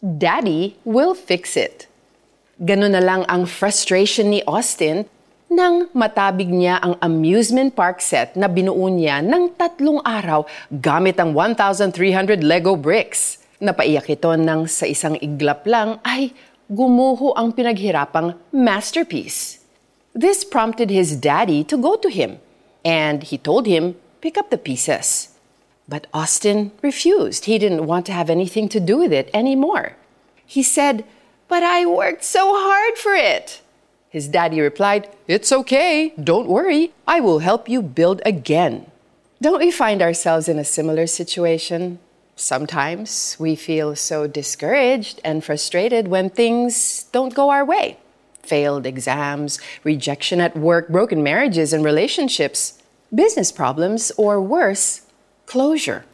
Daddy will fix it. Ganun na lang ang frustration ni Austin nang matabig niya ang amusement park set na binuo niya ng tatlong araw gamit ang 1,300 Lego bricks. Napaiyak ito nang sa isang iglap lang ay gumuho ang pinaghirapang masterpiece. This prompted his daddy to go to him, and he told him, pick up the pieces. But Austin refused. He didn't want to have anything to do with it anymore. He said, But I worked so hard for it. His daddy replied, It's okay, don't worry, I will help you build again. Don't we find ourselves in a similar situation? Sometimes we feel so discouraged and frustrated when things don't go our way. Failed exams, rejection at work, broken marriages and relationships, business problems, or worse, closure.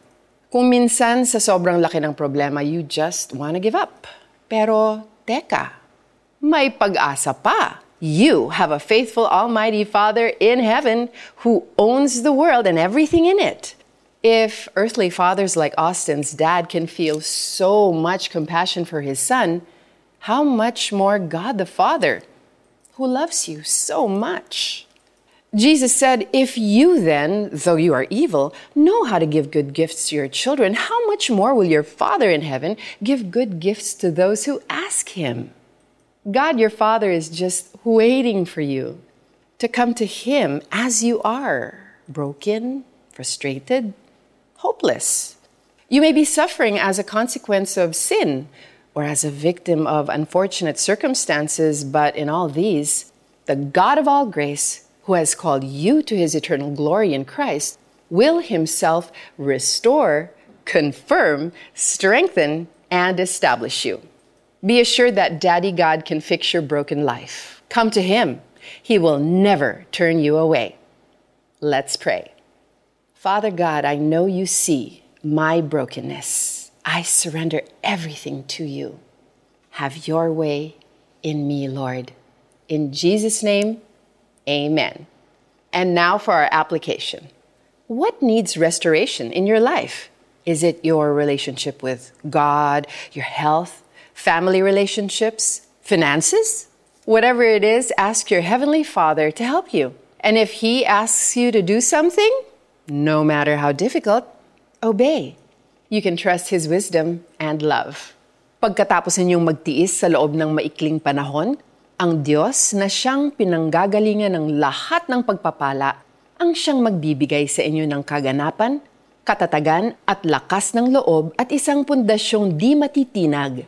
Kung minsan sa sobrang laki ng problema, you just want to give up. Pero teka, may pag-asa pa. You have a faithful Almighty Father in heaven who owns the world and everything in it. If earthly fathers like Austin's dad can feel so much compassion for his son, how much more God the Father, who loves you so much? Jesus said, If you then, though you are evil, know how to give good gifts to your children, how much more will your Father in heaven give good gifts to those who ask him? God, your Father, is just waiting for you to come to him as you are broken, frustrated, hopeless. You may be suffering as a consequence of sin or as a victim of unfortunate circumstances, but in all these, the God of all grace, who has called you to his eternal glory in Christ, will himself restore, confirm, strengthen, and establish you. Be assured that Daddy God can fix your broken life. Come to him. He will never turn you away. Let's pray. Father God, I know you see my brokenness. I surrender everything to you. Have your way in me, Lord. In Jesus' name, amen. And now for our application. What needs restoration in your life? Is it your relationship with God, your health, family relationships, finances? Whatever it is, ask your Heavenly Father to help you. And if He asks you to do something, no matter how difficult, obey. You can trust His wisdom and love. Pagkatapos ninyong magtiis sa loob ng maikling panahon, ang Diyos na siyang pinanggagalingan ng lahat ng pagpapala ang siyang magbibigay sa inyo ng kaganapan, katatagan at lakas ng loob at isang pundasyong di matitinag.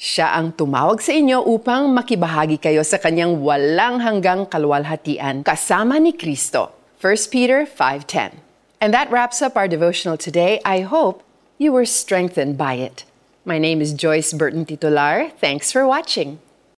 Siya ang tumawag sa inyo upang makibahagi kayo sa kanyang walang hanggang kalwalhatian kasama ni Kristo. 1 Peter 5.10 And that wraps up our devotional today. I hope you were strengthened by it. My name is Joyce Burton Titular. Thanks for watching.